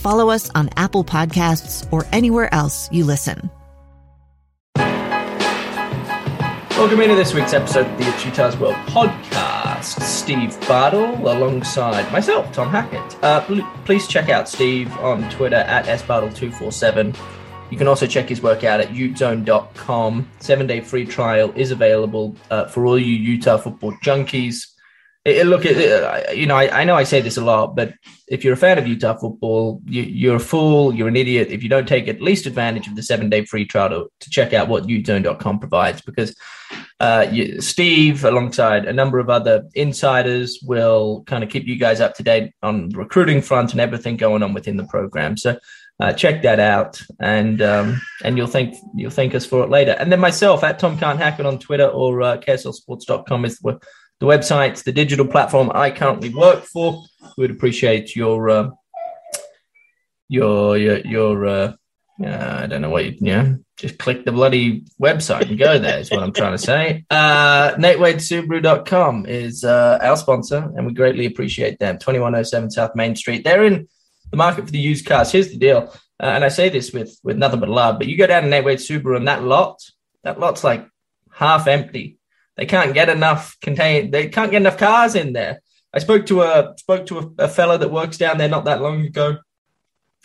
follow us on Apple Podcasts, or anywhere else you listen. Welcome into this week's episode of the Itchy Tars World podcast. Steve Bartle alongside myself, Tom Hackett. Uh, please check out Steve on Twitter at sbartle247. You can also check his work out at utezone.com. Seven day free trial is available uh, for all you Utah football junkies. It, look, it, you know, I, I, know I say this a lot, but if you're a fan of Utah football, you, are a fool, you're an idiot if you don't take at least advantage of the seven day free trial to, to check out what utezone.com provides because uh, you, Steve, alongside a number of other insiders, will kind of keep you guys up to date on the recruiting front and everything going on within the program. So uh, check that out, and um, and you'll thank you'll thank us for it later. And then myself at Tom Can't Hack It on Twitter or uh, KSLSports.com is the website, the digital platform I currently work for. We would appreciate your uh, your your your uh, uh, I don't know what you yeah. Just click the bloody website and go there is what I'm trying to say. Uh NateWadeSubaru.com is uh, our sponsor, and we greatly appreciate them. 2107 South Main Street. They're in the market for the used cars. Here's the deal. Uh, and I say this with with nothing but love, but you go down to Nate Wade Subaru and that lot, that lot's like half empty. They can't get enough contain. They can't get enough cars in there. I spoke to a spoke to a, a fellow that works down there not that long ago.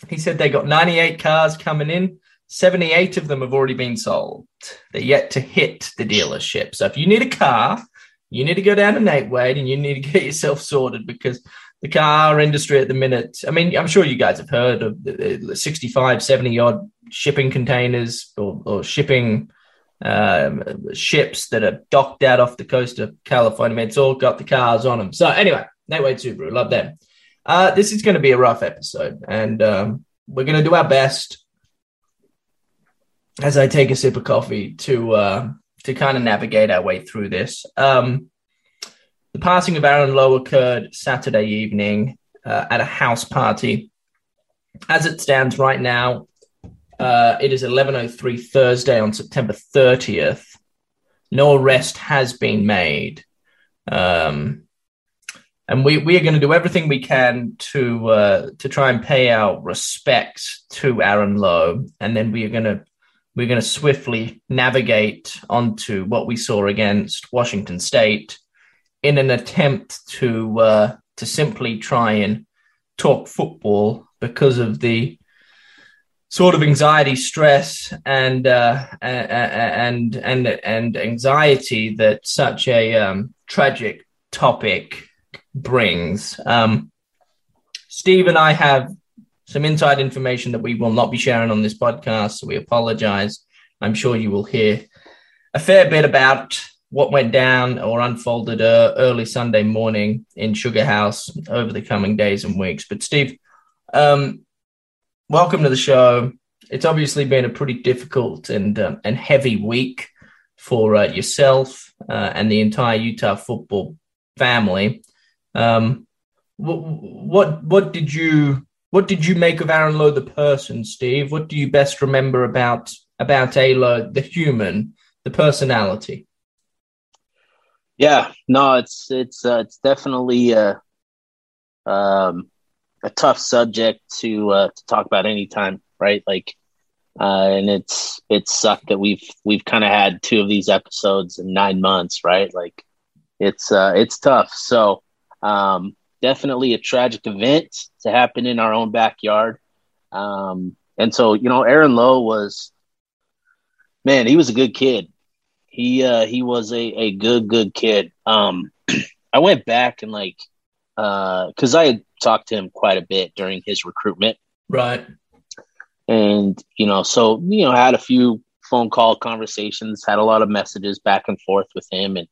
He said they got 98 cars coming in. 78 of them have already been sold. They're yet to hit the dealership. So if you need a car, you need to go down to Nate Wade and you need to get yourself sorted because the car industry at the minute, I mean, I'm sure you guys have heard of the 65, 70 odd shipping containers or, or shipping um, ships that are docked out off the coast of California. It's all got the cars on them. So anyway, Nate Wade Subaru, love them. Uh, this is going to be a rough episode, and um, we're going to do our best as I take a sip of coffee to uh, to kind of navigate our way through this. Um, the passing of Aaron Lowe occurred Saturday evening uh, at a house party. As it stands right now, uh, it is 11.03 Thursday on September 30th. No arrest has been made. Um, and we, we are going to do everything we can to uh, to try and pay our respects to Aaron Lowe, and then we are going to we're going to swiftly navigate onto what we saw against Washington State in an attempt to uh, to simply try and talk football because of the sort of anxiety, stress, and uh, and and and anxiety that such a um, tragic topic brings. Um, Steve and I have some inside information that we will not be sharing on this podcast, so we apologize. I'm sure you will hear a fair bit about what went down or unfolded uh, early Sunday morning in Sugar House over the coming days and weeks. But Steve, um, welcome to the show. It's obviously been a pretty difficult and um, and heavy week for uh, yourself uh, and the entire Utah football family. Um, what, what what did you what did you make of Aaron Lowe the person, Steve? What do you best remember about about Alo the human, the personality? Yeah, no, it's it's uh, it's definitely uh, um, a tough subject to uh, to talk about anytime, right? Like, uh, and it's it's sucked that we've we've kind of had two of these episodes in nine months, right? Like, it's uh, it's tough. So, um, definitely a tragic event to happen in our own backyard. Um, and so, you know, Aaron Lowe was man, he was a good kid. He uh, he was a, a good good kid. Um, I went back and like because uh, I had talked to him quite a bit during his recruitment, right? And you know, so you know, I had a few phone call conversations, had a lot of messages back and forth with him, and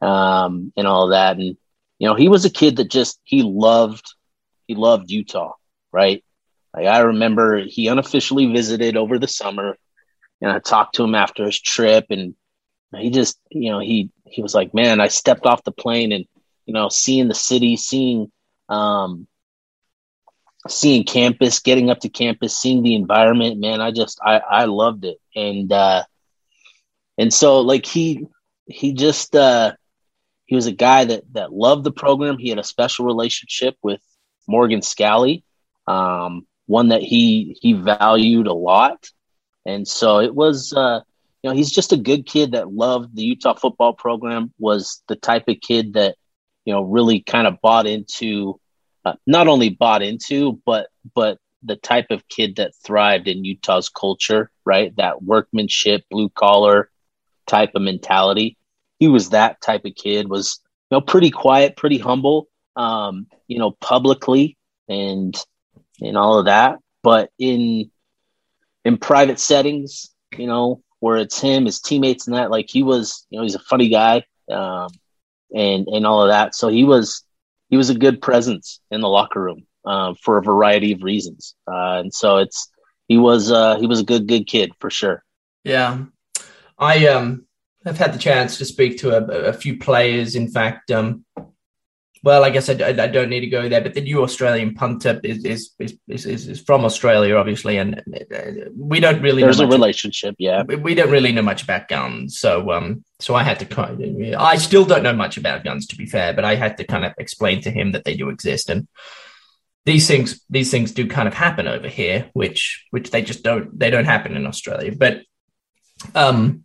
um, and all that. And you know, he was a kid that just he loved he loved Utah, right? Like I remember he unofficially visited over the summer, and I talked to him after his trip, and he just you know he he was like, man, I stepped off the plane and you know seeing the city, seeing um seeing campus, getting up to campus, seeing the environment, man, I just I I loved it. And uh and so like he he just uh he was a guy that that loved the program. He had a special relationship with Morgan Scalley, um, one that he he valued a lot. And so it was uh you know, he's just a good kid that loved the Utah football program, was the type of kid that, you know, really kind of bought into uh, not only bought into, but but the type of kid that thrived in Utah's culture, right? That workmanship, blue collar type of mentality. He was that type of kid. Was you know pretty quiet, pretty humble, um, you know, publicly and and all of that. But in in private settings, you know, where it's him, his teammates, and that, like he was, you know, he's a funny guy, um, and and all of that. So he was he was a good presence in the locker room uh, for a variety of reasons. Uh, and so it's he was uh, he was a good good kid for sure. Yeah, I um I've had the chance to speak to a, a few players. In fact, um, well, I guess I, I, don't need to go there, but the new Australian punter is is is, is, is from Australia, obviously, and uh, we don't really. There's a relationship, yeah. We don't really know much about guns, so um, so I had to kind of. I still don't know much about guns, to be fair, but I had to kind of explain to him that they do exist, and these things these things do kind of happen over here, which which they just don't they don't happen in Australia, but um.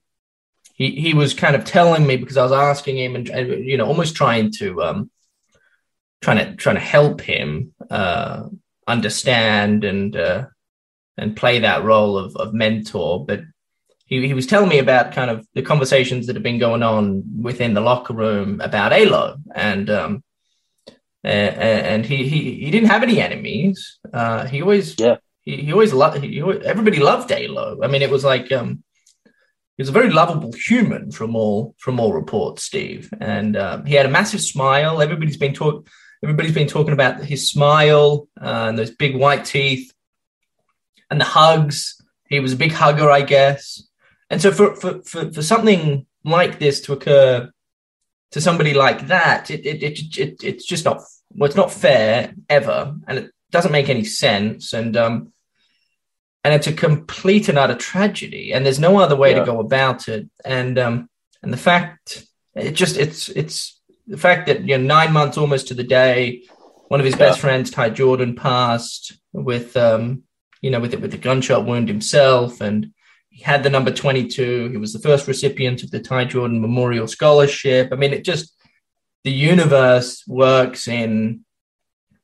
He, he was kind of telling me because I was asking him and, you know almost trying to um, trying to trying to help him uh, understand and uh, and play that role of, of mentor. But he, he was telling me about kind of the conversations that have been going on within the locker room about Alo, and um, and he, he he didn't have any enemies. Uh, he always yeah he, he always loved he everybody loved Alo. I mean, it was like um, he was a very lovable human from all from all reports, Steve, and um, he had a massive smile. Everybody's been talking Everybody's been talking about his smile uh, and those big white teeth and the hugs. He was a big hugger, I guess. And so for, for, for, for something like this to occur to somebody like that, it, it, it, it, it's just not, well, it's not fair ever. And it doesn't make any sense. And, um, and it's a complete and utter tragedy. And there's no other way yeah. to go about it. And, um, and the fact it just, it's, it's, the fact that you know nine months almost to the day, one of his yeah. best friends, Ty Jordan, passed with um, you know with it with a gunshot wound himself, and he had the number twenty two. He was the first recipient of the Ty Jordan Memorial Scholarship. I mean, it just the universe works in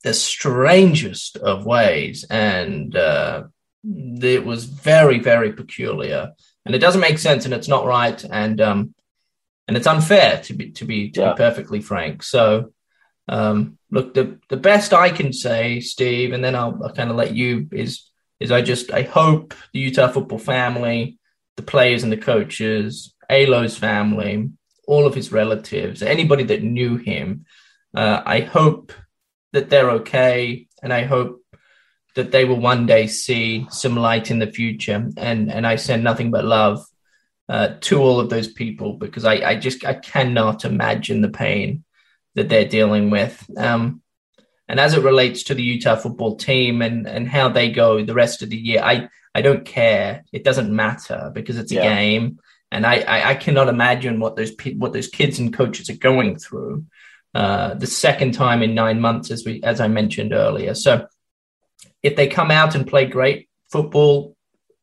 the strangest of ways, and uh, it was very very peculiar, and it doesn't make sense, and it's not right, and um, and it's unfair to be to be to yeah. be perfectly frank. So, um, look, the the best I can say, Steve, and then I'll, I'll kind of let you is is I just I hope the Utah football family, the players and the coaches, Alo's family, all of his relatives, anybody that knew him, uh, I hope that they're okay, and I hope that they will one day see some light in the future. And and I send nothing but love uh, to all of those people because I, I just I cannot imagine the pain that they're dealing with. Um, and as it relates to the Utah football team and and how they go the rest of the year, I I don't care. It doesn't matter because it's a yeah. game, and I, I, I cannot imagine what those what those kids and coaches are going through. Uh, the second time in nine months, as we as I mentioned earlier. So if they come out and play great football,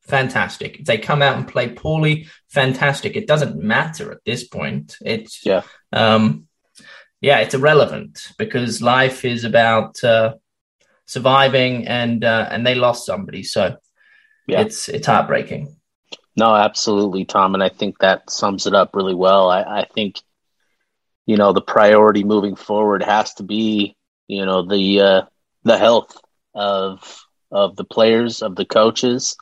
fantastic. If they come out and play poorly, fantastic. It doesn't matter at this point. It's yeah, um, yeah, it's irrelevant because life is about uh, surviving, and uh, and they lost somebody, so yeah. it's it's heartbreaking. No, absolutely, Tom. And I think that sums it up really well. I, I think, you know, the priority moving forward has to be, you know, the uh, the health of of the players, of the coaches,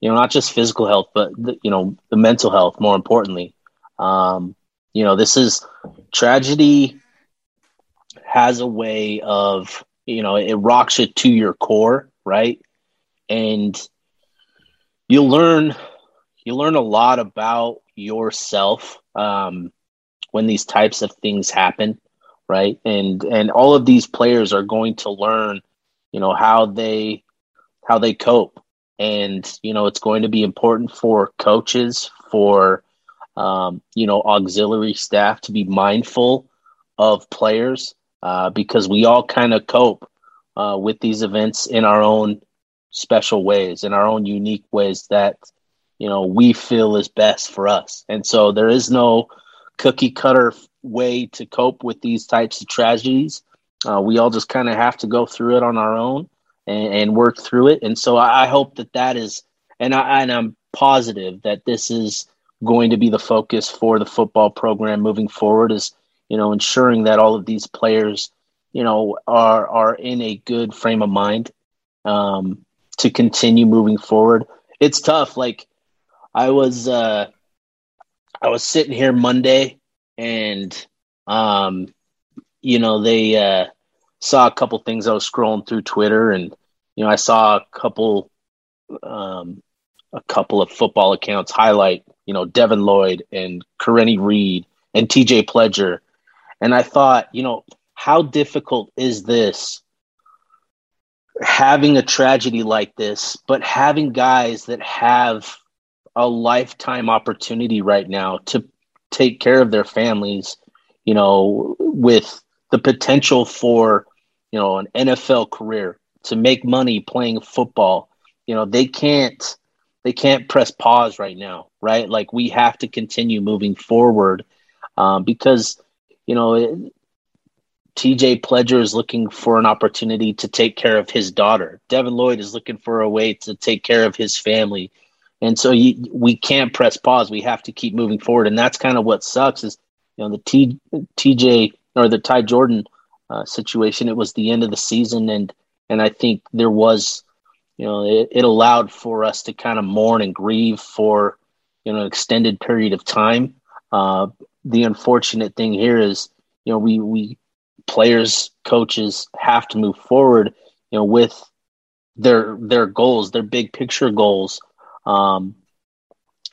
you know, not just physical health, but the, you know, the mental health. More importantly, um, you know, this is tragedy has a way of, you know, it rocks you to your core, right? And you'll learn you learn a lot about yourself um, when these types of things happen, right? And and all of these players are going to learn, you know, how they how they cope, and you know, it's going to be important for coaches, for um, you know, auxiliary staff to be mindful of players uh, because we all kind of cope uh, with these events in our own special ways, in our own unique ways that you know we feel is best for us. And so there is no cookie cutter way to cope with these types of tragedies. Uh, we all just kind of have to go through it on our own and, and work through it and so I, I, hope that that is and, I, and i'm positive that this is going to be the focus for the football program moving forward is you know ensuring that all of these players you know are are in a good frame of mind um, to continue moving forward it's tough like I was uh, I was sitting here Monday, and um, you know they uh, saw a couple things. I was scrolling through Twitter, and you know I saw a couple um, a couple of football accounts highlight you know Devin Lloyd and Karene Reid and TJ Pledger, and I thought you know how difficult is this having a tragedy like this, but having guys that have a lifetime opportunity right now to take care of their families, you know, with the potential for, you know, an NFL career to make money playing football. You know, they can't they can't press pause right now, right? Like we have to continue moving forward um, because, you know, it, TJ Pledger is looking for an opportunity to take care of his daughter. Devin Lloyd is looking for a way to take care of his family. And so we can't press pause. We have to keep moving forward. And that's kind of what sucks is, you know, the T, TJ or the Ty Jordan uh, situation. It was the end of the season. And, and I think there was, you know, it, it allowed for us to kind of mourn and grieve for, you know, an extended period of time. Uh, the unfortunate thing here is, you know, we, we players, coaches have to move forward, you know, with their, their goals, their big picture goals um,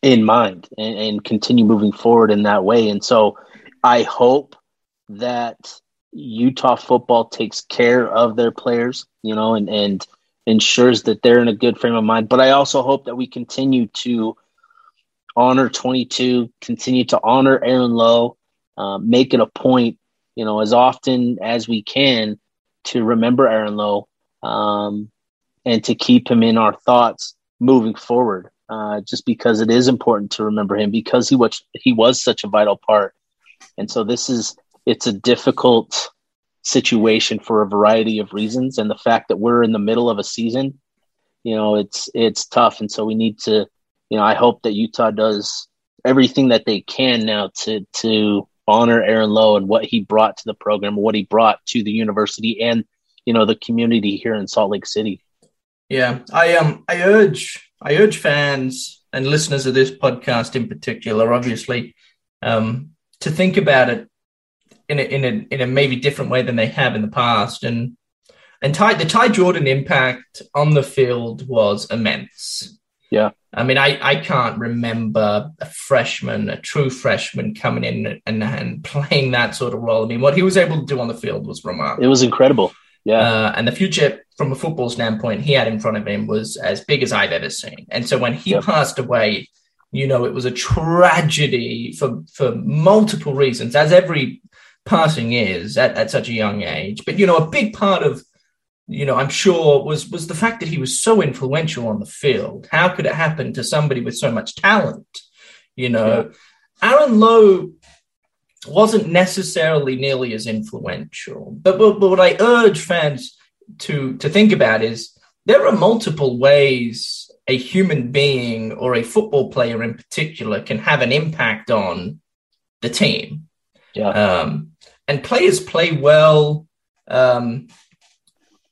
in mind and, and continue moving forward in that way. And so I hope that Utah football takes care of their players, you know, and, and ensures that they're in a good frame of mind. But I also hope that we continue to honor 22, continue to honor Aaron Lowe, uh, make it a point, you know, as often as we can to remember Aaron Lowe um, and to keep him in our thoughts moving forward. Uh, just because it is important to remember him because he was he was such a vital part, and so this is it's a difficult situation for a variety of reasons, and the fact that we're in the middle of a season, you know, it's it's tough, and so we need to, you know, I hope that Utah does everything that they can now to to honor Aaron Lowe and what he brought to the program, what he brought to the university, and you know the community here in Salt Lake City. Yeah, I um I urge I urge fans and listeners of this podcast in particular, obviously, um, to think about it in a, in a in a maybe different way than they have in the past. And and Ty, the Ty Jordan impact on the field was immense. Yeah. I mean, I, I can't remember a freshman, a true freshman, coming in and, and playing that sort of role. I mean, what he was able to do on the field was remarkable. It was incredible. Yeah. Uh, and the future, from a football standpoint, he had in front of him was as big as I've ever seen. And so when he yep. passed away, you know, it was a tragedy for for multiple reasons, as every passing is at, at such a young age. But you know, a big part of you know, I'm sure was was the fact that he was so influential on the field. How could it happen to somebody with so much talent? You know, yeah. Aaron Lowe wasn't necessarily nearly as influential. But, but, but what I urge fans to to think about is there are multiple ways a human being or a football player in particular can have an impact on the team. Yeah. Um, and players play well um,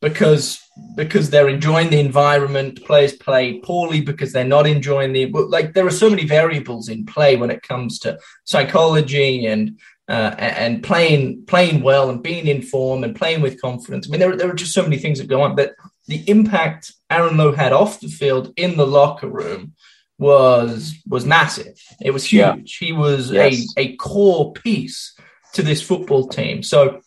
because because they're enjoying the environment. Players play poorly because they're not enjoying the like. There are so many variables in play when it comes to psychology and uh, and playing playing well and being in form and playing with confidence. I mean, there there are just so many things that go on. But the impact Aaron Lowe had off the field in the locker room was was massive. It was huge. Yeah. He was yes. a a core piece to this football team. So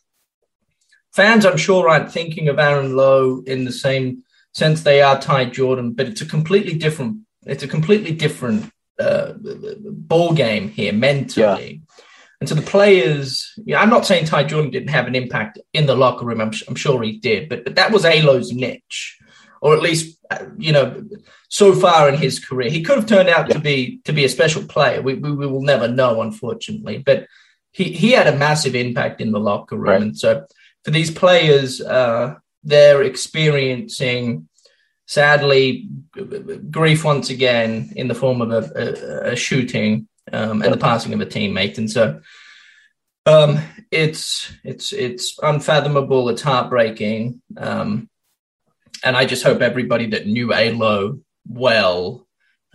fans, I'm sure, aren't thinking of Aaron Lowe in the same sense they are Ty Jordan, but it's a completely different. It's a completely different uh, ball game here mentally. Yeah. And so the players, yeah, I'm not saying Ty Jordan didn't have an impact in the locker room. I'm, I'm sure he did, but, but that was Alo's niche, or at least uh, you know, so far in his career, he could have turned out yeah. to be to be a special player. We, we, we will never know, unfortunately, but he he had a massive impact in the locker room, right. and so for these players, uh, they're experiencing sadly grief once again in the form of a, a, a shooting um, and the passing of a teammate. And so um, it's it's it's unfathomable. It's heartbreaking. Um, and I just hope everybody that knew Alo well,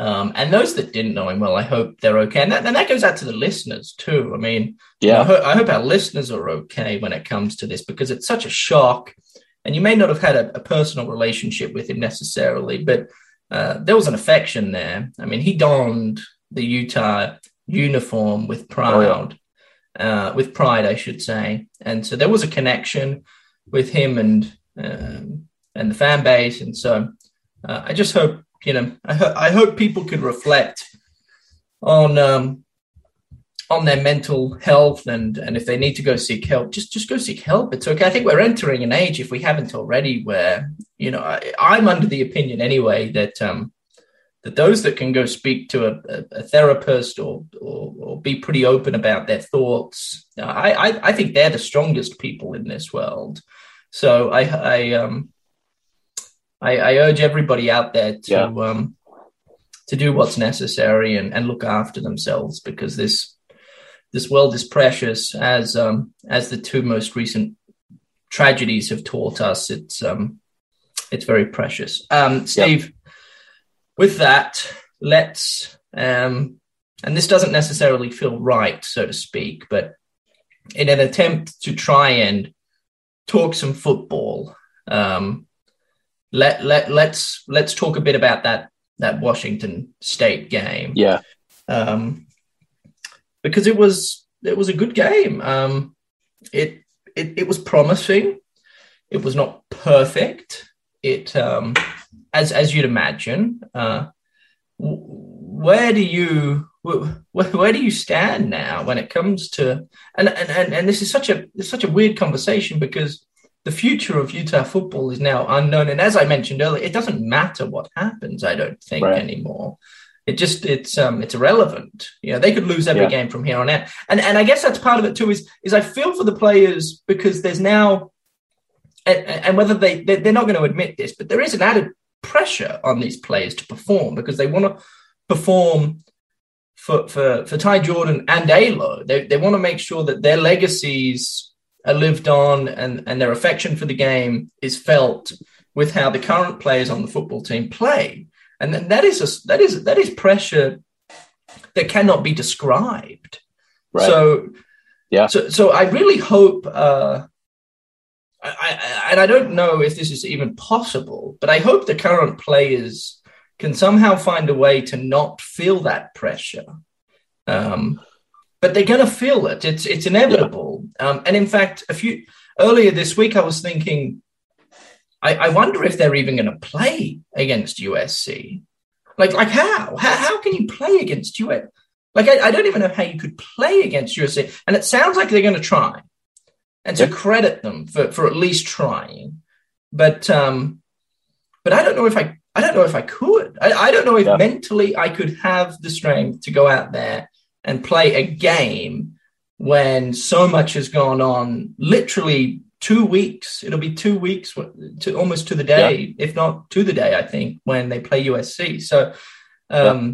um, and those that didn't know him well, I hope they're okay. And that, and that goes out to the listeners too. I mean, yeah, I, ho- I, hope our listeners are okay when it comes to this because it's such a shock. And you may not have had a, a personal relationship with him necessarily, but uh, there was an affection there. I mean, he donned the Utah uniform with pride, oh, yeah. uh, with pride, I should say. And so there was a connection with him and um, and the fan base. And so uh, I just hope you know I, I hope people could reflect on um, on their mental health and and if they need to go seek help, just just go seek help. It's okay. I think we're entering an age, if we haven't already, where you know I, I'm under the opinion anyway that um, that those that can go speak to a, a therapist or, or, or be pretty open about their thoughts, I, I, I think they're the strongest people in this world. So I I um I, I urge everybody out there to yeah. um to do what's necessary and, and look after themselves because this this world is precious as um as the two most recent tragedies have taught us. It's um it's very precious. Um Steve. With that, let's, um, and this doesn't necessarily feel right, so to speak, but in an attempt to try and talk some football, um, let let let's let's talk a bit about that that Washington State game. Yeah. Um, because it was it was a good game. Um, it it it was promising. It was not perfect. It um, as as you'd imagine. Uh, where do you where, where, do you stand now when it comes to and and and this is such a it's such a weird conversation because the future of Utah football is now unknown and as I mentioned earlier it doesn't matter what happens I don't think right. anymore it just it's um it's irrelevant you know they could lose every yeah. game from here on out and and I guess that's part of it too is is I feel for the players because there's now and, and whether they they're not going to admit this but there is an added pressure on these players to perform because they want to perform for, for, for Ty Jordan and Alo. They, they want to make sure that their legacies are lived on and, and their affection for the game is felt with how the current players on the football team play. And then that is a, that is that is pressure that cannot be described. Right. So yeah. So so I really hope uh, I, I, and I don't know if this is even possible, but I hope the current players can somehow find a way to not feel that pressure. Um, but they're going to feel it. It's it's inevitable. Yeah. Um, and in fact, a few earlier this week, I was thinking, I, I wonder if they're even going to play against USC. Like like how? How, how can you play against USC? Like I, I don't even know how you could play against USC. And it sounds like they're going to try and to credit them for, for at least trying. But um, but I don't know if I I don't know if I could. I, I don't know if yeah. mentally I could have the strength to go out there and play a game when so much has gone on literally two weeks. It'll be two weeks to almost to the day, yeah. if not to the day, I think, when they play USC. So, um, yeah.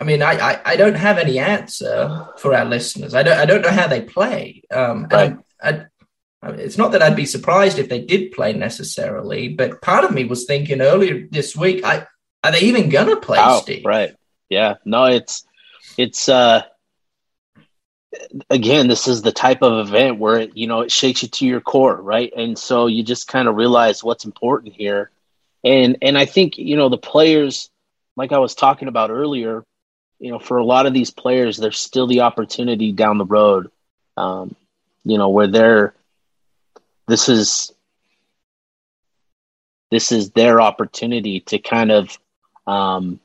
I mean, I, I, I, don't have any answer for our listeners. I don't I don't know how they play. Um, right. I, I, it's not that I'd be surprised if they did play necessarily, but part of me was thinking earlier this week, I are they even gonna play oh, Steve? Right. Yeah. No, it's it's uh again, this is the type of event where it, you know it shakes you to your core, right? And so you just kind of realize what's important here, and and I think you know the players, like I was talking about earlier, you know, for a lot of these players, there's still the opportunity down the road, um, you know, where they're this is this is their opportunity to kind of um,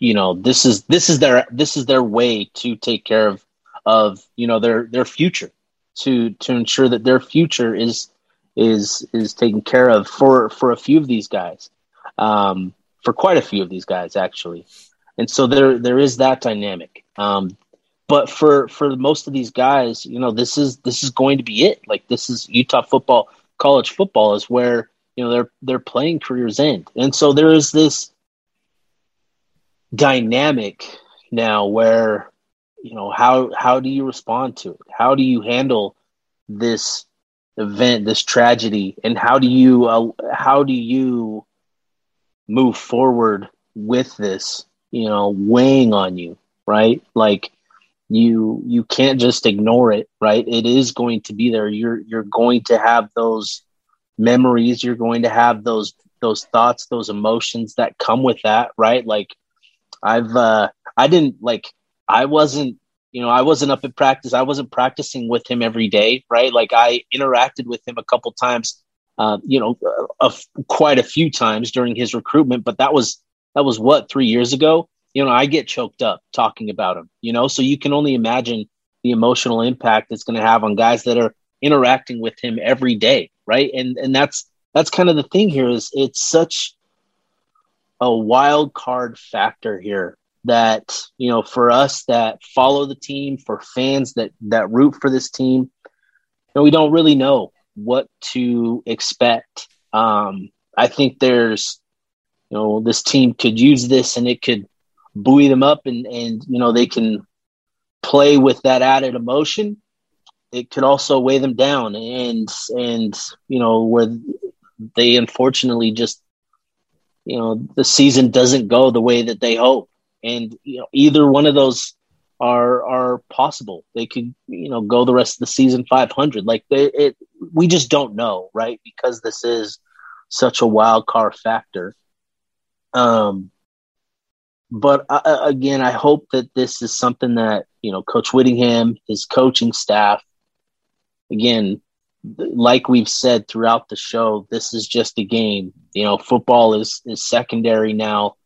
you know this is this is their this is their way to take care of of you know their their future to to ensure that their future is is is taken care of for for a few of these guys um, for quite a few of these guys actually. And so there there is that dynamic. Um, but for for most of these guys you know this is this is going to be it. Like this is utah football college football is where you know their their playing careers end. And so there is this dynamic now where you know how how do you respond to it? How do you handle this event this tragedy? And how do you uh, how do you move forward with this you know weighing on you right? Like you you can't just ignore it right? It is going to be there. You're you're going to have those memories. You're going to have those those thoughts those emotions that come with that right? Like i've uh i didn't like I wasn't, you know, I wasn't up at practice. I wasn't practicing with him every day, right? Like I interacted with him a couple times, uh, you know, a, a, quite a few times during his recruitment, but that was that was what three years ago. You know, I get choked up talking about him. You know, so you can only imagine the emotional impact it's going to have on guys that are interacting with him every day, right? And and that's that's kind of the thing here is it's such a wild card factor here that you know for us that follow the team for fans that that root for this team you know, we don't really know what to expect. Um i think there's you know this team could use this and it could buoy them up and and you know they can play with that added emotion. It could also weigh them down and and you know where they unfortunately just you know the season doesn't go the way that they hope and you know either one of those are are possible. They could you know go the rest of the season 500. Like they, it, we just don't know, right? Because this is such a wild card factor. Um, but I, uh, uh, again, I hope that this is something that you know Coach Whittingham, his coaching staff, again, like we've said throughout the show, this is just a game. You know, football is is secondary now.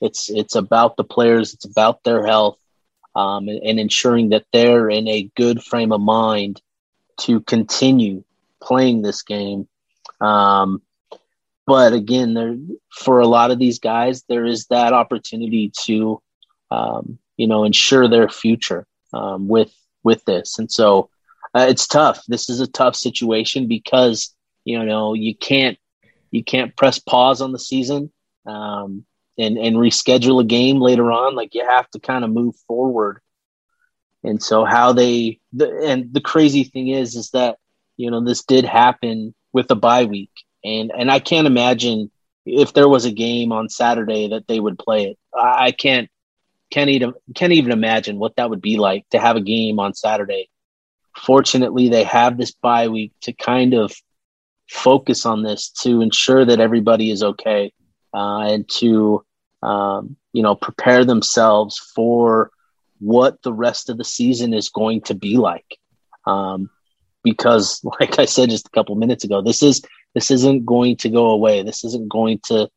It's it's about the players. It's about their health, um, and, and, ensuring that they're in a good frame of mind to continue playing this game. Um, but again, there for a lot of these guys, there is that opportunity to, um, you know, ensure their future um, with with this, and so uh, it's tough. This is a tough situation because you know you can't you can't press pause on the season. Um, and and reschedule a game later on like you have to kind of move forward and so how they the, and the crazy thing is is that you know this did happen with a bye week and and I can't imagine if there was a game on Saturday that they would play it I, I can't can't even can't even imagine what that would be like to have a game on Saturday fortunately they have this bye week to kind of focus on this to ensure that everybody is okay uh, and to um, you know prepare themselves for what the rest of the season is going to be like. Um, because, like I said just a couple minutes ago, this is this isn't going to go away. This isn't going to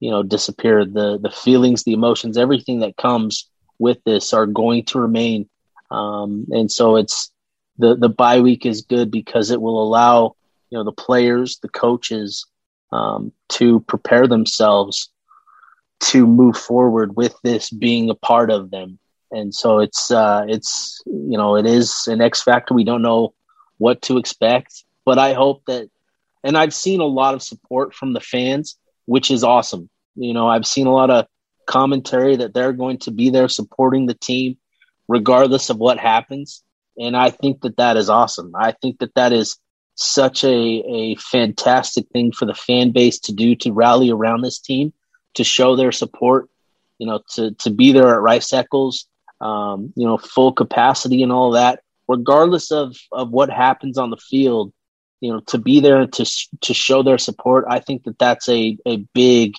you know disappear. The the feelings, the emotions, everything that comes with this are going to remain. Um, and so it's the the bye week is good because it will allow you know the players, the coaches um, to prepare themselves to move forward with this being a part of them. And so it's uh, it's you know it is an X factor. We don't know what to expect. but I hope that, and I've seen a lot of support from the fans, which is awesome. You know, I've seen a lot of commentary that they're going to be there supporting the team regardless of what happens. And I think that that is awesome. I think that that is such a, a fantastic thing for the fan base to do to rally around this team, to show their support, you know, to, to be there at Rice Eccles, um, you know, full capacity and all that, regardless of, of what happens on the field, you know, to be there to, to show their support. I think that that's a, a big,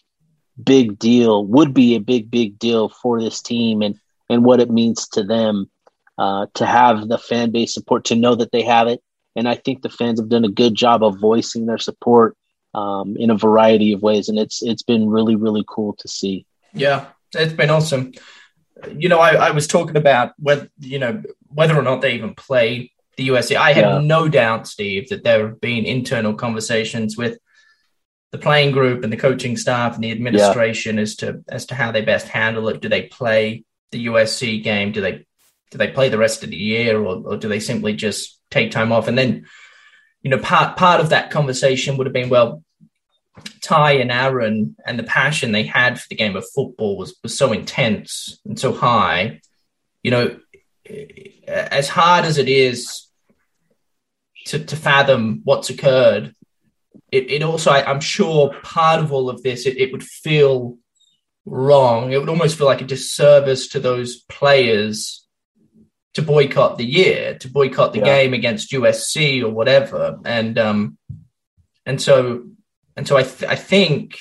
big deal, would be a big, big deal for this team and, and what it means to them uh, to have the fan base support, to know that they have it. And I think the fans have done a good job of voicing their support um, in a variety of ways, and it's it's been really really cool to see. Yeah, it's been awesome. You know, I, I was talking about whether you know whether or not they even play the USC. I have yeah. no doubt, Steve, that there have been internal conversations with the playing group and the coaching staff and the administration yeah. as to as to how they best handle it. Do they play the USC game? Do they do they play the rest of the year, or, or do they simply just take time off? And then, you know, part part of that conversation would have been, well, Ty and Aaron and the passion they had for the game of football was was so intense and so high. You know, as hard as it is to, to fathom what's occurred, it, it also, I, am sure, part of all of this, it, it would feel wrong. It would almost feel like a disservice to those players to boycott the year, to boycott the yeah. game against USC or whatever. And um, and so and so I th- I think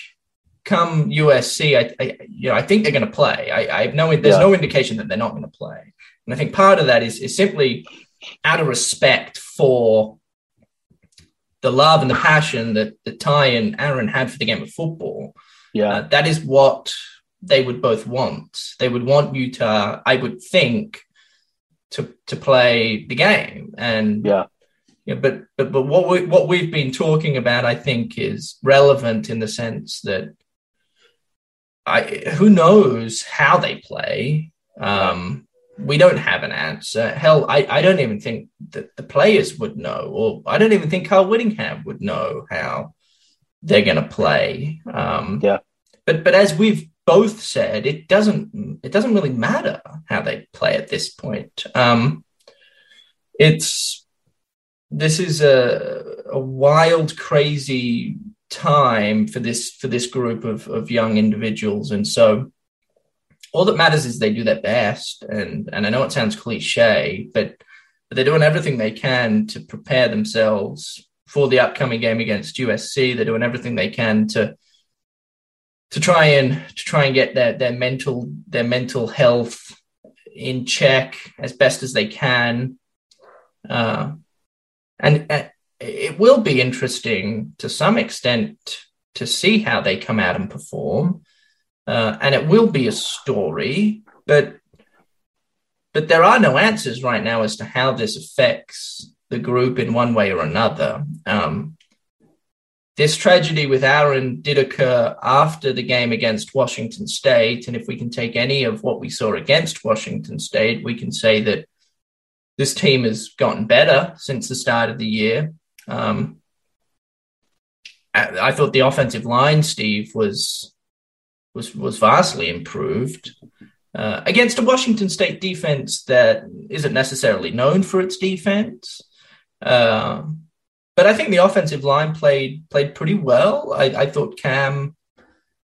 come USC, I, I, you know I think they're going to play. I, I have no there's yeah. no indication that they're not going to play. And I think part of that is is simply out of respect for the love and the passion that, that Ty and Aaron had for the game of football. Yeah, uh, that is what they would both want. They would want you to, I would think, to to play the game. And yeah, yeah. But but but what we what we've been talking about, I think, is relevant in the sense that I who knows how they play. Um, we don't have an answer. Hell, I, I don't even think that the players would know, or I don't even think Carl Whittingham would know how they're going to play. Um, yeah. But but as we've both said it doesn't it doesn't really matter how they play at this point. Um, it's this is a, a wild, crazy time for this for this group of, of young individuals, and so all that matters is they do their best. And and I know it sounds cliche, but, but they're doing everything they can to prepare themselves for the upcoming game against USC. They're doing everything they can to to try and to try and get their their mental their mental health in check as best as they can, uh, and uh, it will be interesting to some extent to see how they come out and perform, uh, and it will be a story, but but there are no answers right now as to how this affects the group in one way or another. Um, this tragedy with Aaron did occur after the game against Washington State. And if we can take any of what we saw against Washington State, we can say that this team has gotten better since the start of the year. Um, I, thought the offensive line, Steve, was was was vastly improved uh, against a Washington State defense that isn't necessarily known for its defense. Uh, but I think the offensive line played played pretty well. I, I thought Cam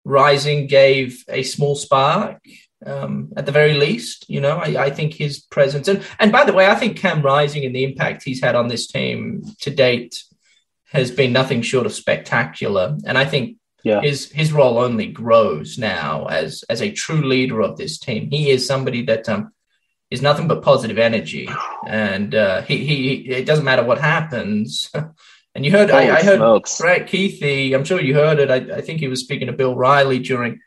Rising gave a small spark um, at the very least. You know, I, I, think his presence and and by the way, I think Cam Rising and the impact he's had on this team to date has been nothing short of spectacular. And I think yeah. his his role only grows now as as a true leader of this team. He is somebody that um, is nothing but positive energy, and uh, he, he it doesn't matter what happens. and you heard I, I, heard smokes. Brant Kuithe. I'm sure you heard it. I, I, think he was speaking to Bill Riley during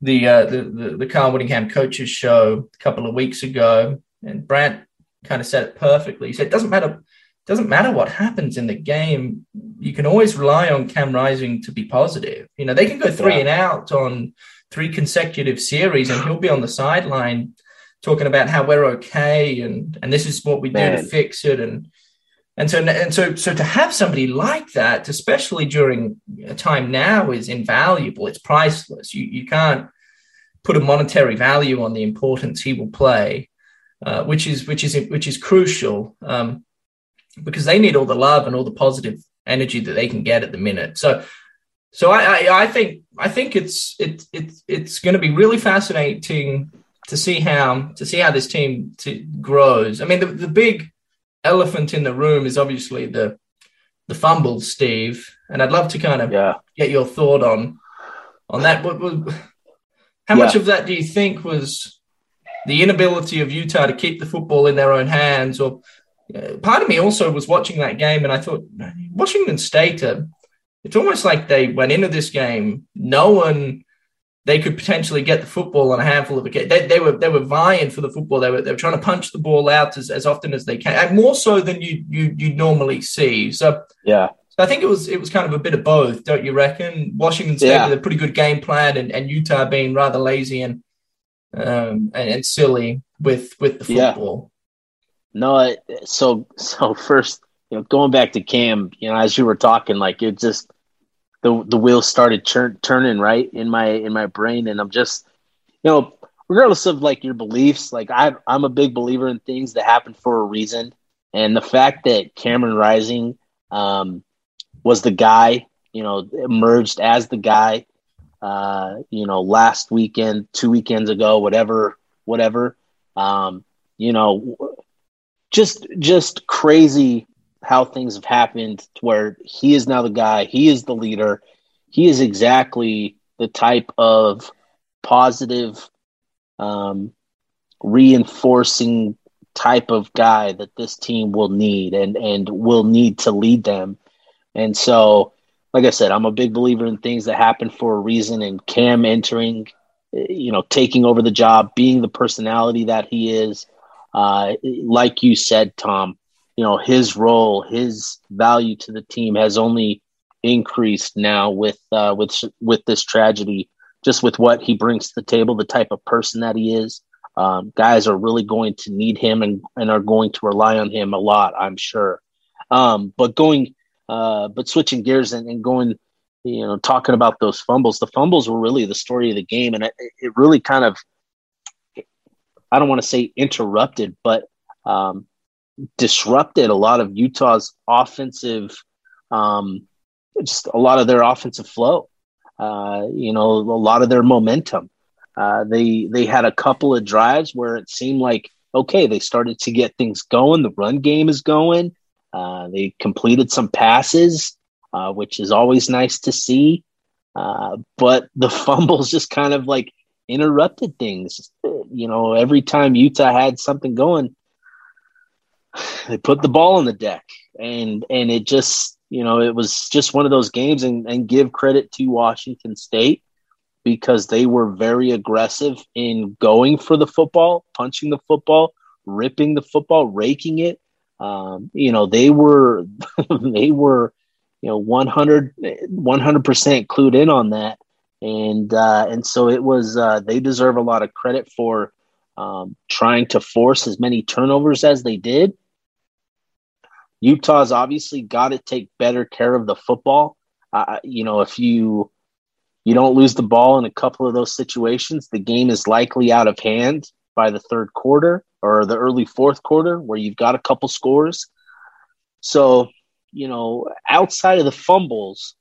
the uh, the, the the Kyle Whittingham coaches show a couple of weeks ago, and Brant kind of said it perfectly. He said it doesn't matter doesn't matter what happens in the game. You can always rely on Cam Rising to be positive. You know, they can go three yeah. and out on three consecutive series, and he'll be on the sideline talking about how we're okay and and this is what we do to fix it and And so, and so, so to have somebody like that, especially during a time now, is invaluable. It's priceless. You you can't put a monetary value on the importance he will play, uh, which is which is which is crucial um, because they need all the love and all the positive energy that they can get at the minute. So, so I I, I think I think it's it's it's it's going to be really fascinating to see how to see how this team to, grows. I mean, the, the big elephant in the room is obviously the the fumbles, Steve, and I'd love to kind of yeah. get your thought on on that. What, what, how yeah. much of that do you think was the inability of Utah to keep the football in their own hands, or uh, part of me also was watching that game and I thought Washington State, uh, it's almost like they went into this game knowing they could potentially get the football on a handful of occasions. They, they, were they were vying for the football. They were they were trying to punch the ball out as, as often as they can, and more so than you you you normally see. So yeah, so I think it was it was kind of a bit of both, don't you reckon? Washington State yeah. with a pretty good game plan, and, and Utah being rather lazy and um and, and silly with with the football. Yeah. No, so so first, you know, going back to Cam, you know, as you were talking, like it just the the wheels started turning right in my in my brain, and I'm just, you know, regardless of like your beliefs, like I I'm a big believer in things that happen for a reason, and the fact that Cameron Rising um, was the guy, you know, emerged as the guy, uh, you know, last weekend, two weekends ago, whatever, whatever, um, you know, just just crazy how things have happened to where he is now the guy, he is the leader, he is exactly the type of positive, um, reinforcing type of guy that this team will need and and will need to lead them. And so, like I said, I'm a big believer in things that happen for a reason. And Cam entering, you know, taking over the job, being the personality that he is, uh, like you said, Tom, you know his role, his value to the team has only increased now with uh, with with this tragedy. Just with what he brings to the table, the type of person that he is, um, guys are really going to need him and, and are going to rely on him a lot, I'm sure. Um, but going, uh, but switching gears and, and, going, you know, talking about those fumbles, the fumbles were really the story of the game, and it, it really kind of, I don't want to say interrupted, but um, disrupted a lot of Utah's offensive, um, just a lot of their offensive flow. Uh, you know, a lot of their momentum. Uh, they they had a couple of drives where it seemed like okay, they started to get things going. The run game is going. Uh, they completed some passes, uh, which is always nice to see. Uh, but the fumbles just kind of like interrupted things. You know, every time Utah had something going, they put the ball on the deck and and it just you know it was just one of those games and, and give credit to washington state because they were very aggressive in going for the football punching the football ripping the football raking it. Um, you know they were they were you know 100 100% clued in on that. And uh, and so it was uh, they deserve a lot of credit for um, trying to force as many turnovers as they did. Utah's obviously got to take better care of the football. Uh, you know, if you you don't lose the ball in a couple of those situations, the game is likely out of hand by the third quarter or the early fourth quarter, where you've got a couple scores. So, you know, outside of the fumbles,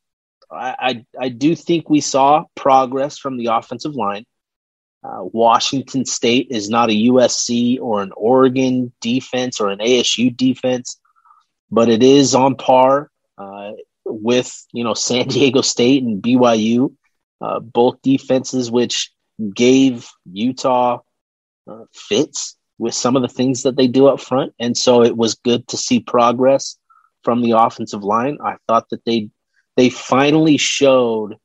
I, I, I do think we saw progress from the offensive line. Uh, Washington State is not a USC or an Oregon defense or an ASU defense, but it is on par uh, with you know San Diego State and BYU, uh, both defenses which gave Utah uh, fits with some of the things that they do up front, and so it was good to see progress from the offensive line. I thought that they they finally showed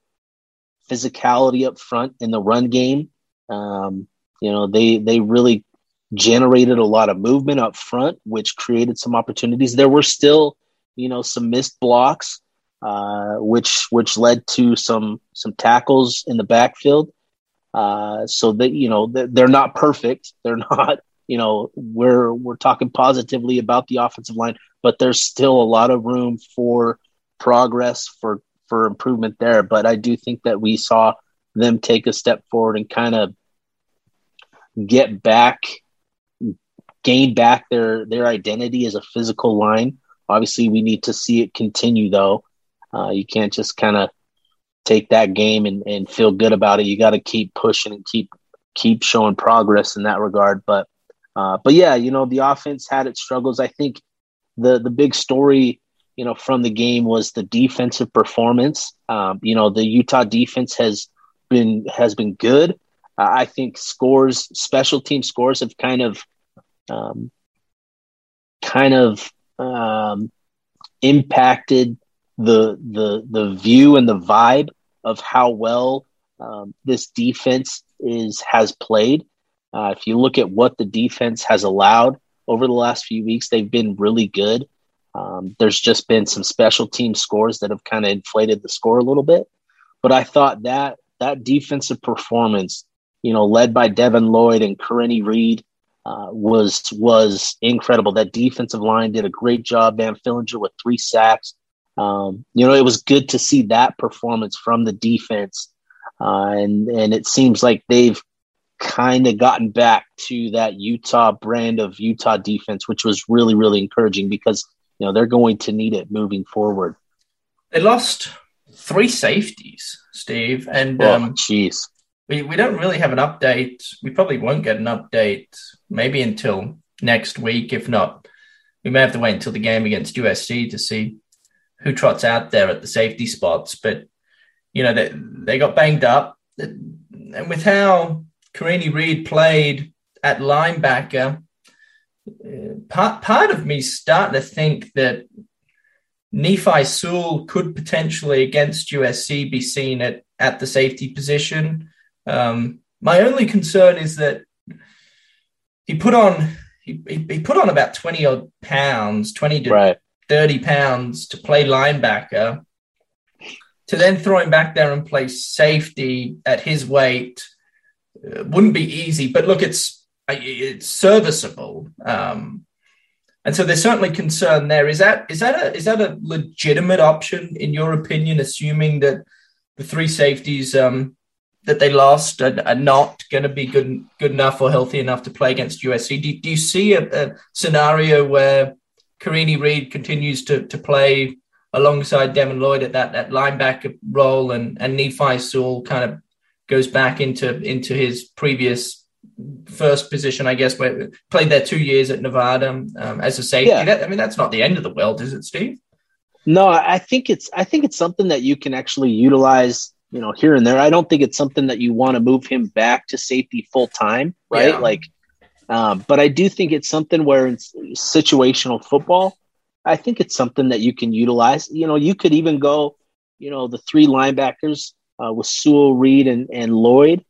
physicality up front in the run game um, you know, they they really generated a lot of movement up front, which created some opportunities. There were still, you know, some missed blocks, uh, which which led to some some tackles in the backfield. Uh, so that you know they're not perfect. They're not. You know, we're we're talking positively about the offensive line, but there's still a lot of room for progress for for improvement there. But I do think that we saw them take a step forward and kind of get back, gain back their their identity as a physical line. Obviously, we need to see it continue though. Uh, you can't just kind of take that game and, and feel good about it. You got to keep pushing and keep keep showing progress in that regard. But uh, but yeah, you know the offense had its struggles. I think the the big story you know from the game was the defensive performance. Um, you know the Utah defense has been has been good. Uh, I think scores, special team scores, have kind of um, kind of um, impacted the the the view and the vibe of how well um, this defense is has played. Uh, if you look at what the defense has allowed over the last few weeks, they've been really good. Um, there's just been some special team scores that have kind of inflated the score a little bit, but I thought that that defensive performance, you know, led by Devin Lloyd and Karene Reed, uh, was was incredible. That defensive line did a great job. Van Fillinger with three sacks. Um, you know, it was good to see that performance from the defense, uh, and and it seems like they've kind of gotten back to that Utah brand of Utah defense, which was really really encouraging because you know they're going to need it moving forward. They lost three safeties, Steve, and oh, um, jeez, we we don't really have an update. We probably won't get an update maybe until next week, if not. We may have to wait until the game against USC to see who trots out there at the safety spots. But you know they they got banged up, and with how Karene Reed played at linebacker, uh, part part of me starting to think that Nephi Sewell could potentially against USC be seen at at the safety position. Um, my only concern is that he put on he, he put on about 20 odd pounds, 20 to right. 30 pounds to play linebacker, to then throw him back there and play safety at his weight uh, wouldn't be easy. But look, it's it's serviceable. Um, and so there's certainly concern there. Is that is that a is that a legitimate option in your opinion, assuming that the three safeties um, that they lost are, are not going to be good good enough or healthy enough to play against USC? Do, do you see a, a scenario where Karene Reed continues to to play alongside Devin Lloyd at that, that linebacker role, and and Nephi Sewell kind of goes back into into his previous first position, I guess, where played there two years at Nevada um, as a safety. Yeah. That, I mean, that's not the end of the world, is it, Steve? No, I think it's I think it's something that you can actually utilize, you know, here and there. I don't think it's something that you want to move him back to safety full time, right? Yeah. Like um, but I do think it's something where in situational football. I think it's something that you can utilize. You know, you could even go, you know, the three linebackers uh, with Sewell, Reed, and, and Lloyd.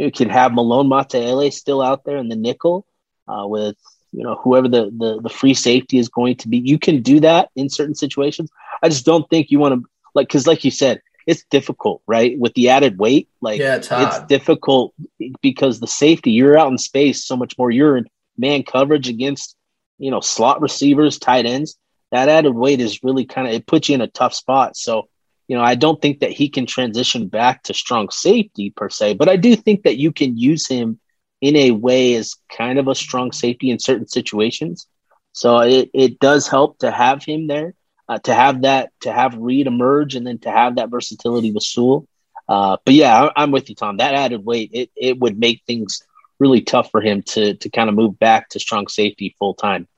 You could have Malone Mataele still out there in the nickel uh, with, you know, whoever the, the, the free safety is going to be. You can do that in certain situations. I just don't think you want to, like, because like you said, it's difficult, right? With the added weight, like yeah, it's, it's, difficult because the safety, you're out in space so much more. You're in man coverage against, you know, slot receivers, tight ends. That added weight is really kind of it puts you in a tough spot. So, you know, I don't think that he can transition back to strong safety per se, but I do think that you can use him in a way as kind of a strong safety in certain situations. So it, it does help to have him there uh, to have that, to have Reed emerge, and then to have that versatility with Sewell. Uh, but yeah, I, am with you, Tom. That added weight, it, it would make things really tough for him to to kind of move back to strong safety full time.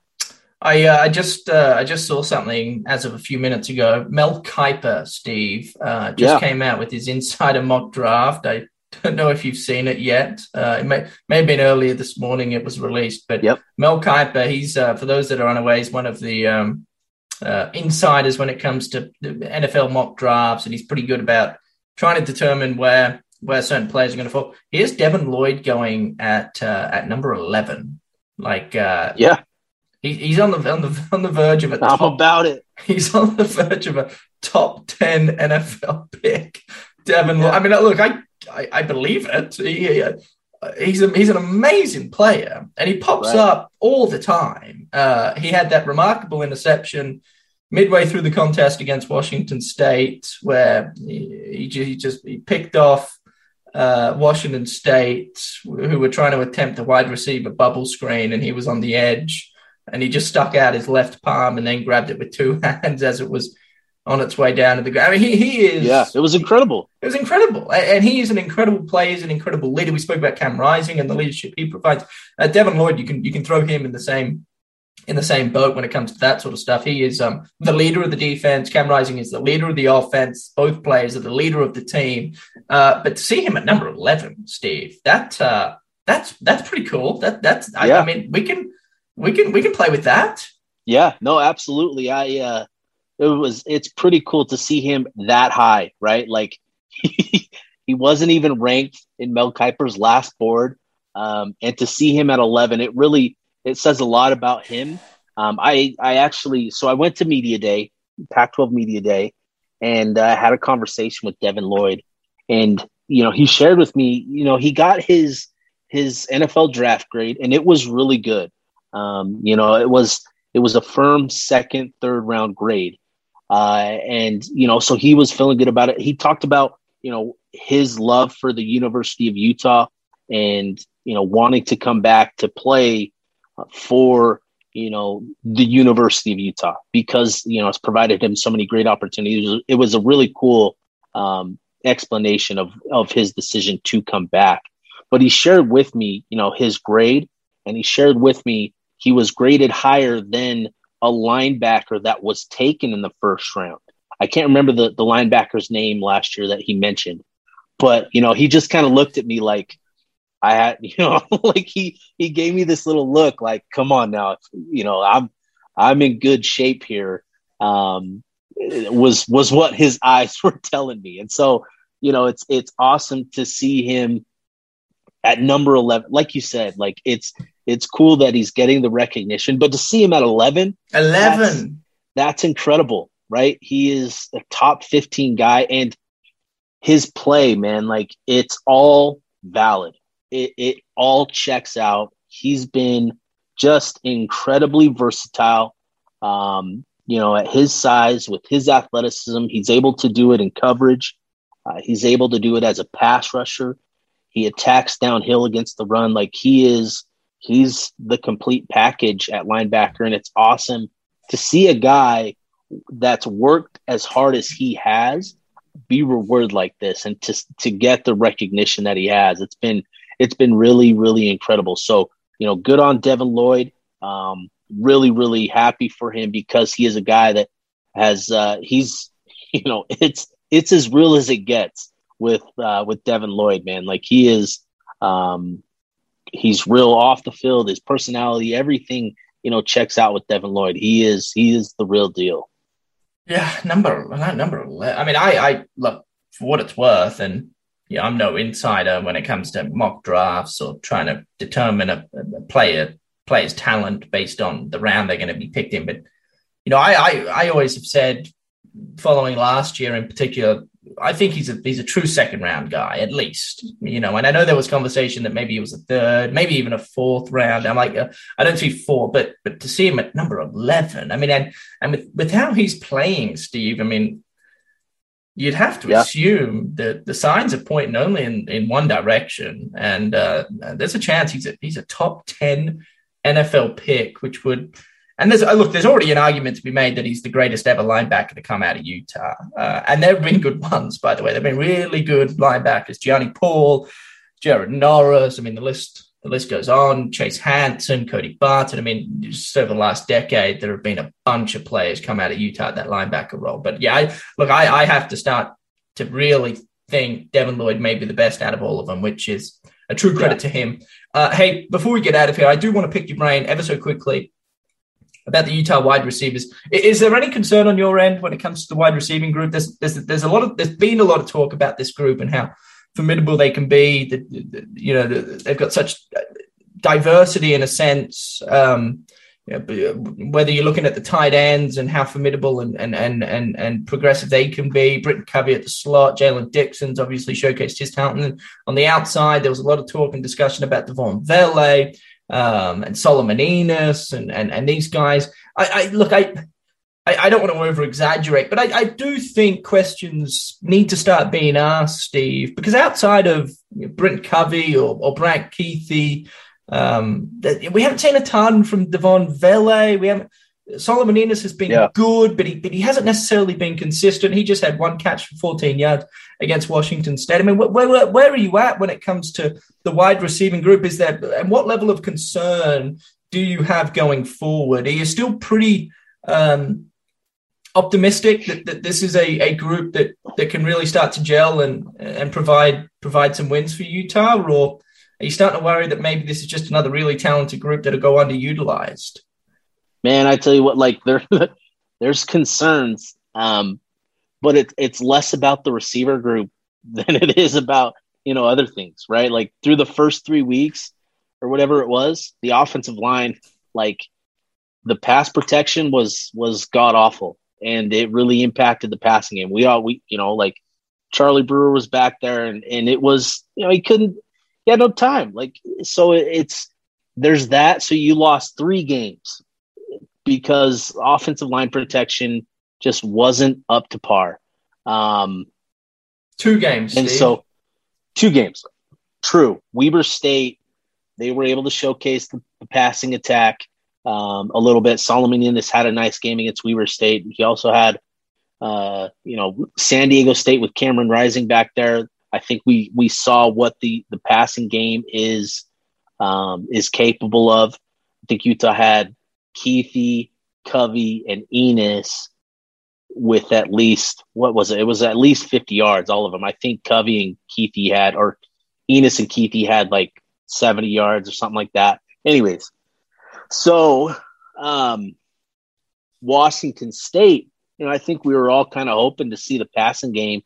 I uh, I just uh, I just saw something as of a few minutes ago. Mel Kiper, Steve, uh, just yeah. came out with his insider mock draft. I don't know if you've seen it yet. Uh, it may may have been earlier this morning. It was released, but yep. Mel Kiper, he's uh, for those that are unaware, he's one of the um, uh, insiders when it comes to NFL mock drafts, and he's pretty good about trying to determine where where certain players are going to fall. Here's Devin Lloyd going at uh, at number eleven. Like, uh, yeah, he, he's on the on the on the verge of a. I'm top, about it. He's on the verge of a top ten NFL pick. Devin, yeah. I mean, look, I, I, I believe it. He, he's a, he's an amazing player, and he pops right. up all the time. Uh, he had that remarkable interception midway through the contest against Washington State, where he, he just he picked off uh, Washington State, who were trying to attempt a wide receiver bubble screen, and he was on the edge, and he just stuck out his left palm and then grabbed it with two hands as it was on its way down to the ground. I mean, he, he is. Yeah, it was incredible. It was incredible. And he is an incredible player. He's an incredible leader. We spoke about Cam Rising and the leadership he provides. Uh, Devin Lloyd, you can you can throw him in the same in the same boat when it comes to that sort of stuff. He is um, the leader of the defense. Cam Rising is the leader of the offense. Both players are the leader of the team. Uh, but to see him at number eleven, Steve, that uh, that's that's pretty cool. That that's yeah. I, I mean we can we can we can play with that. Yeah, no, absolutely. I uh it was it's pretty cool to see him that high, right? Like he, he wasn't even ranked in Mel Kiper's last board. Um, and to see him at 11, it really it says a lot about him. Um, I I actually so I went to media day, Pac-12 media day, and I uh, had a conversation with Devin Lloyd, and you know he shared with me, you know he got his his NFL draft grade, and it was really good. Um, you know it was it was a firm second, third round grade. Uh, and, you know, so he was feeling good about it. He talked about, you know, his love for the University of Utah and, you know, wanting to come back to play for, you know, the University of Utah because, you know, it's provided him so many great opportunities. It was a really cool um, explanation of, of his decision to come back. But he shared with me, you know, his grade and he shared with me he was graded higher than a linebacker that was taken in the first round. I can't remember the, the linebacker's name last year that he mentioned, but you know, he just kind of looked at me like I had, you know, like he he gave me this little look like, come on now, you know, I'm I'm in good shape here. Um, was was what his eyes were telling me, and so you know, it's it's awesome to see him at number 11 like you said like it's it's cool that he's getting the recognition but to see him at 11 11 that's, that's incredible right? He is a top 15 guy and his play man like it's all valid. It, it all checks out. He's been just incredibly versatile um, you know at his size with his athleticism he's able to do it in coverage. Uh, he's able to do it as a pass rusher he attacks downhill against the run. Like he is, he's the complete package at linebacker. And it's awesome to see a guy that's worked as hard as he has be rewarded like this and to, to get the recognition that he has. It's been, it's been really, really incredible. So, you know, good on Devin Lloyd. Um, really, really happy for him because he is a guy that has, uh, he's, you know, it's, it's as real as it gets with uh, with Devin Lloyd, man. Like he is, um, he's real off the field. His personality, everything, you know, checks out with Devin Lloyd. He is he is the real deal. Yeah, number that number. I mean, I I look for what it's worth, and yeah, I'm no insider when it comes to mock drafts or trying to determine a, a player player's talent based on the round they're going to be picked in. But you know, I, I I always have said, following last year in particular, I think he's a he's a true second round guy at least, you know. And I know there was conversation that maybe he was a third, maybe even a fourth round. I'm like, uh, I don't see four, but but to see him at number eleven, I mean, and and with with how he's playing, Steve, I mean, you'd have to yeah. assume that the signs are pointing only in in one direction, and uh, there's a chance he's a he's a top ten NFL pick, which would and there's look, there's already an argument to be made that he's the greatest ever linebacker to come out of Utah, uh, and there have been good ones, by the way. There've been really good linebackers: Gianni Paul, Jared Norris. I mean, the list the list goes on. Chase Hansen, Cody Barton. I mean, just over the last decade, there have been a bunch of players come out of Utah at that linebacker role. But yeah, I, look, I, I have to start to really think Devin Lloyd may be the best out of all of them, which is a true credit yeah. to him. Uh, hey, before we get out of here, I do want to pick your brain ever so quickly about the Utah wide receivers. Is there any concern on your end when it comes to the wide receiving group? There's there's there's a lot of there's been a lot of talk about this group and how formidable they can be. That you know they've got such diversity in a sense. Um, you know, whether you're looking at the tight ends and how formidable and and and and, and progressive they can be. Britton Covey at the slot, Jaylen Dixon's obviously showcased his talent. And on the outside, there was a lot of talk and discussion about Devaughn Vele um, and Solomon Enis and, and and these guys. I, I look, I I, I, don't want to over exaggerate, but I, I, do think questions need to start being asked, Steve, because outside of Brent Covey or, or Brant Kuithe, um, we haven't seen a ton from Devaughn Vele. We haven't. Solomon Enis has been yeah. good, but he but he hasn't necessarily been consistent. He just had one catch for 14 yards against Washington State. I mean, where, where, where are you at when it comes to the wide receiving group? Is that and what level of concern do you have going forward? Are you still pretty um, optimistic that, that this is a, a group that, that can really start to gel and and provide provide some wins for Utah, or are you starting to worry that maybe this is just another really talented group that'll go underutilized? Man, I tell you what, like there there's concerns, um, but it, it's less about the receiver group than it is about you know other things, right? Like through the first three weeks or whatever it was, the offensive line, like the pass protection was was god awful and it really impacted the passing game. We all we you know like Charlie Brewer was back there, and and it was you know he couldn't he had no time. Like so it's there's that. So you lost three games because offensive line protection just wasn't up to par. Um, two games, and Steve. so two games. True, Weber State they were able to showcase the, the passing attack um, a little bit. Solomon Enis had a nice game against Weber State. He also had, uh, you know, San Diego State with Cameron Rising back there. I think we we saw what the the passing game is um, is capable of. I think Utah had Kuithe, Covey, and Enis with at least what was it? It was at least fifty yards, all of them. I think Covey and Kuithe had, or Enis and Kuithe had like seventy yards or something like that. Anyways, so, um, Washington State, you know, I think we were all kind of hoping to see the passing game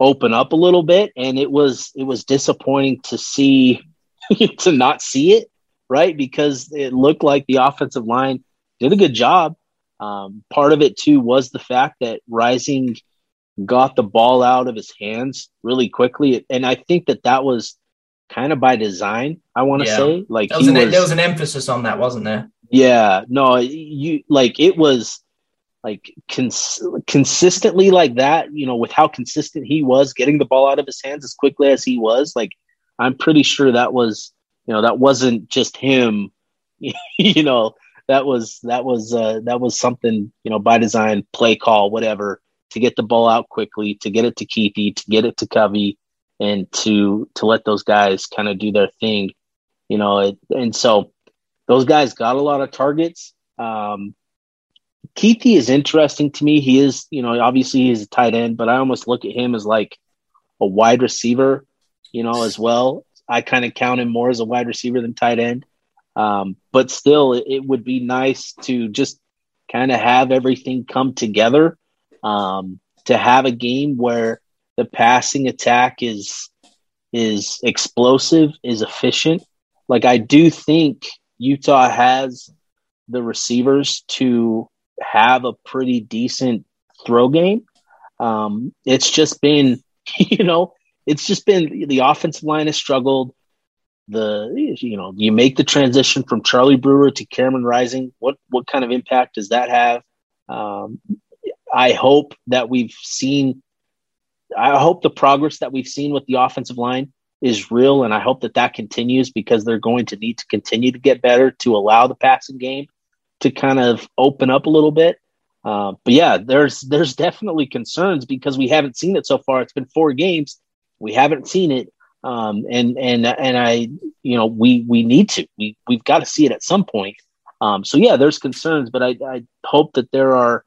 open up a little bit, and it was it was disappointing to see to not see it, right? Because it looked like the offensive line did a good job. Um, part of it too was the fact that Rising got the ball out of his hands really quickly, and I think that that was kind of by design. I want to yeah. say like was an, was, there was an emphasis on that, wasn't there? Yeah, no, you like it was like cons- consistently like that. You know, with how consistent he was getting the ball out of his hands as quickly as he was. Like, I'm pretty sure that was you know that wasn't just him. you know, that was that was uh, that was something you know by design, play call, whatever, to get the ball out quickly, to get it to Kuithe to get it to Covey and to to let those guys kind of do their thing, you know. It, and so those guys got a lot of targets. Um, Kuithe is interesting to me. He is, you know, obviously he's a tight end, but I almost look at him as like a wide receiver, you know, as well. I kind of count him more as a wide receiver than tight end. Um, but still, it, it, would be nice to just kind of have everything come together. Um, to have a game where the passing attack is is explosive, is efficient. Like I do think Utah has the receivers to have a pretty decent throw game. Um, it's just been, you know, it's just been the offensive line has struggled. The you know you make the transition from Charlie Brewer to Cameron Rising. What what kind of impact does that have? Um, I hope that we've seen I hope the progress that we've seen with the offensive line is real, and I hope that that continues because they're going to need to continue to get better to allow the passing game to kind of open up a little bit. Uh, but yeah, there's there's definitely concerns because we haven't seen it so far. It's been four games, we haven't seen it, um, and and and I, you know, we we need to we we've got to see it at some point. Um, so yeah, there's concerns, but I, I hope that there are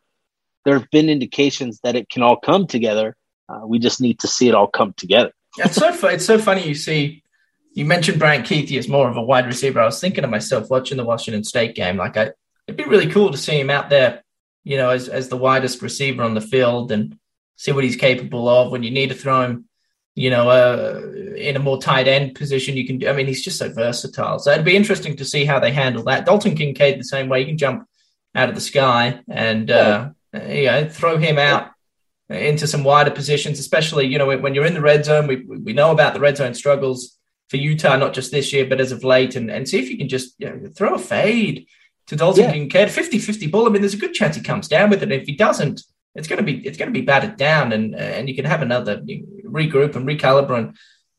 there have been indications that it can all come together uh, we just need to see it all come together. it's so fu- it's so funny. You see, you mentioned Brant Kuithe as more of a wide receiver. I was thinking to myself watching the Washington State game, like I, it'd be really cool to see him out there, you know, as as the widest receiver on the field and see what he's capable of when you need to throw him you know, uh, in a more tight end position, you can. I mean, he's just so versatile. So it'd be interesting to see how they handle that. Dalton Kincaid the same way. You can jump out of the sky and uh, you know throw him out into some wider positions, especially you know when you're in the red zone. We we know about the red zone struggles for Utah, not just this year, but as of late, and, and see if you can just you know, throw a fade to Dalton yeah. Kincaid, 50-50 ball. I mean, there's a good chance he comes down with it. If he doesn't, it's going to be it's going to be batted down, and and you can have another regroup and recalibrate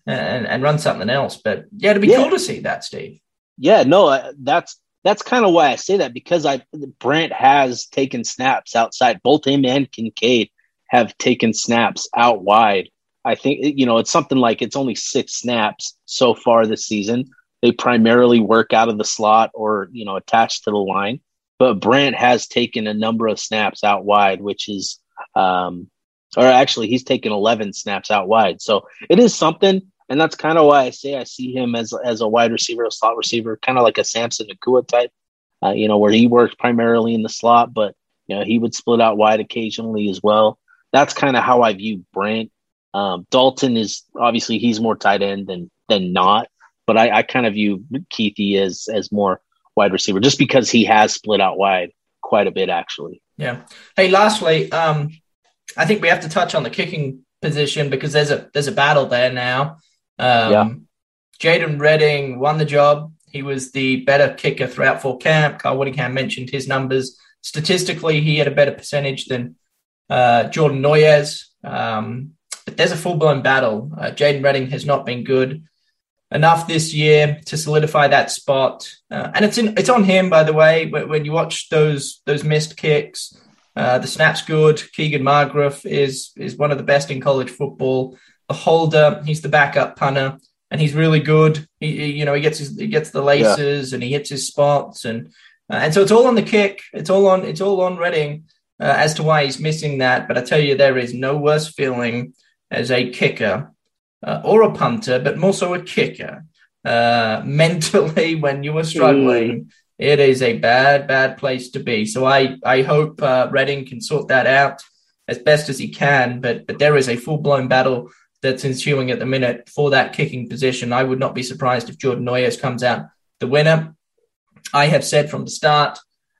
and, and run something else. But yeah, it'd be yeah. cool to see that, Steve. Yeah, no, that's that's kind of why I say that because I Brant has taken snaps outside. Both him and Kincaid have taken snaps out wide. I think you know it's something like it's only six snaps so far this season. They primarily work out of the slot or you know attached to the line, but Brant has taken a number of snaps out wide, which is, um, or actually he's taken eleven snaps out wide. So it is something and that's kind of why I say I see him as as a wide receiver, a slot receiver, kind of like a Samson Nacua type. Uh, you know, where he works primarily in the slot, but you know he would split out wide occasionally as well. That's kind of how I view Brant. Um, Dalton is obviously he's more tight end than than not, but I, I kind of view Kuithe as as more wide receiver just because he has split out wide quite a bit actually. Yeah. Hey, lastly, um, I think we have to touch on the kicking position because there's a there's a battle there now. Um, yeah. Jadon Redding won the job. He was the better kicker throughout fall camp. Kyle Whittingham mentioned his numbers. Statistically, he had a better percentage than uh, Jordan Noyes. Um, but there's a full blown battle. Uh, Jadon Redding has not been good enough this year to solidify that spot, uh, and it's in, it's on him. By the way, when, when you watch those those missed kicks, uh, the snap's good. Keegan Markgraf is is one of the best in college football The holder. He's the backup punter, and he's really good. He, he you know, he gets his, he gets the laces yeah. and he hits his spots, and uh, and so it's all on the kick. It's all on it's all on Redding uh, as to why he's missing that. But I tell you, there is no worse feeling as a kicker uh, or a punter, but more so a kicker. Uh, mentally, when you are struggling, mm. It is a bad, bad place to be. So I I hope uh, Redding can sort that out as best as he can. But but there is a full blown battle that's ensuing at the minute for that kicking position. I would not be surprised if Jordan Noyes comes out the winner. I have said from the start,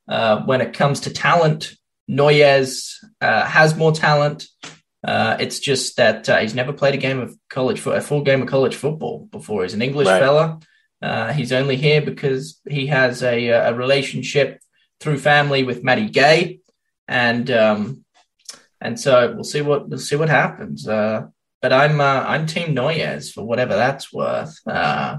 uh, when it comes to talent, Noyes uh, has more talent. Uh, it's just that uh, he's never played a game of college for a full game of college football before. He's an English right. fella. Uh, he's only here because he has a, a relationship through family with Maddie Gay, and um, and so we'll see what we'll see what happens. Uh, but I'm uh, I'm Team Noyes for whatever that's worth. Uh,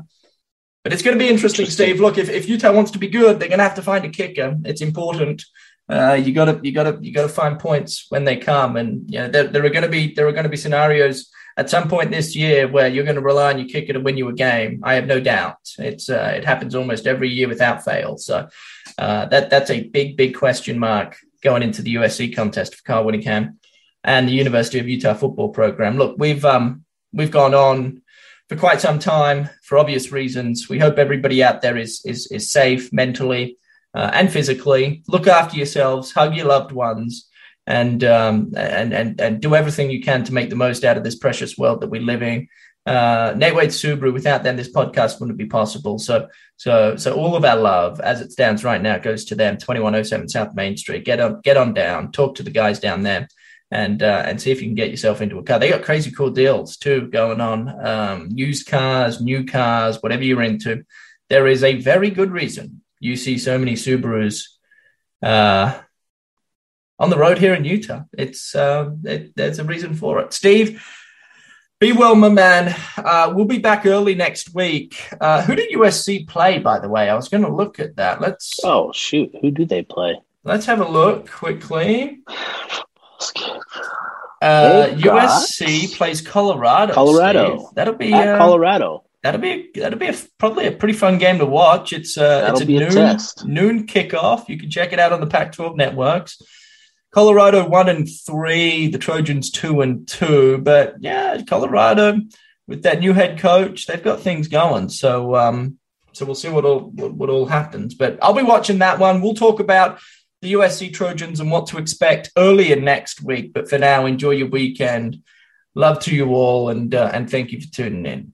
but it's going to be interesting, interesting, Steve. Look, if, if Utah wants to be good, they're going to have to find a kicker. It's important. Uh, you got to you got to you got to find points when they come, and you know there, there are going to be there are going to be scenarios at some point this year where you're going to rely on your kicker to win you a game. I have no doubt. It's uh, it happens almost every year without fail. So uh, that that's a big big question mark going into the USC contest for Kyle Whittingham and the University of Utah football program. Look, we've um, we've gone on for quite some time for obvious reasons. We hope everybody out there is is is safe mentally uh, and physically. Look after yourselves, hug your loved ones, and um, and and and do everything you can to make the most out of this precious world that we live in. Uh, Nate Wade Subaru. Without them, this podcast wouldn't be possible. So, so, so all of our love, as it stands right now, goes to them. Twenty one oh seven South Main Street. Get on, get on down. Talk to the guys down there and uh, and see if you can get yourself into a car. They got crazy cool deals too going on. Um, used cars, new cars, whatever you're into. There is a very good reason you see so many Subarus uh, on the road here in Utah. It's uh, it, there's a reason for it. Steve, be well, my man. Uh, we'll be back early next week. Uh, who did USC play, by the way? I was going to look at that. Let's. Oh shoot! Who do they play? Let's have a look quickly. Uh, USC plays Colorado. Colorado. Steve. That'll be uh, Colorado. That'll be that'll be a, probably a pretty fun game to watch. It's uh, it's a noon a noon kickoff. You can check it out on the Pac-12 networks. Colorado one and three, the Trojans two and two. But yeah, Colorado with that new head coach, they've got things going. So um, so we'll see what all what, what all happens. But I'll be watching that one. We'll talk about the USC Trojans and what to expect earlier next week. But for now, enjoy your weekend. Love to you all, and uh, and thank you for tuning in.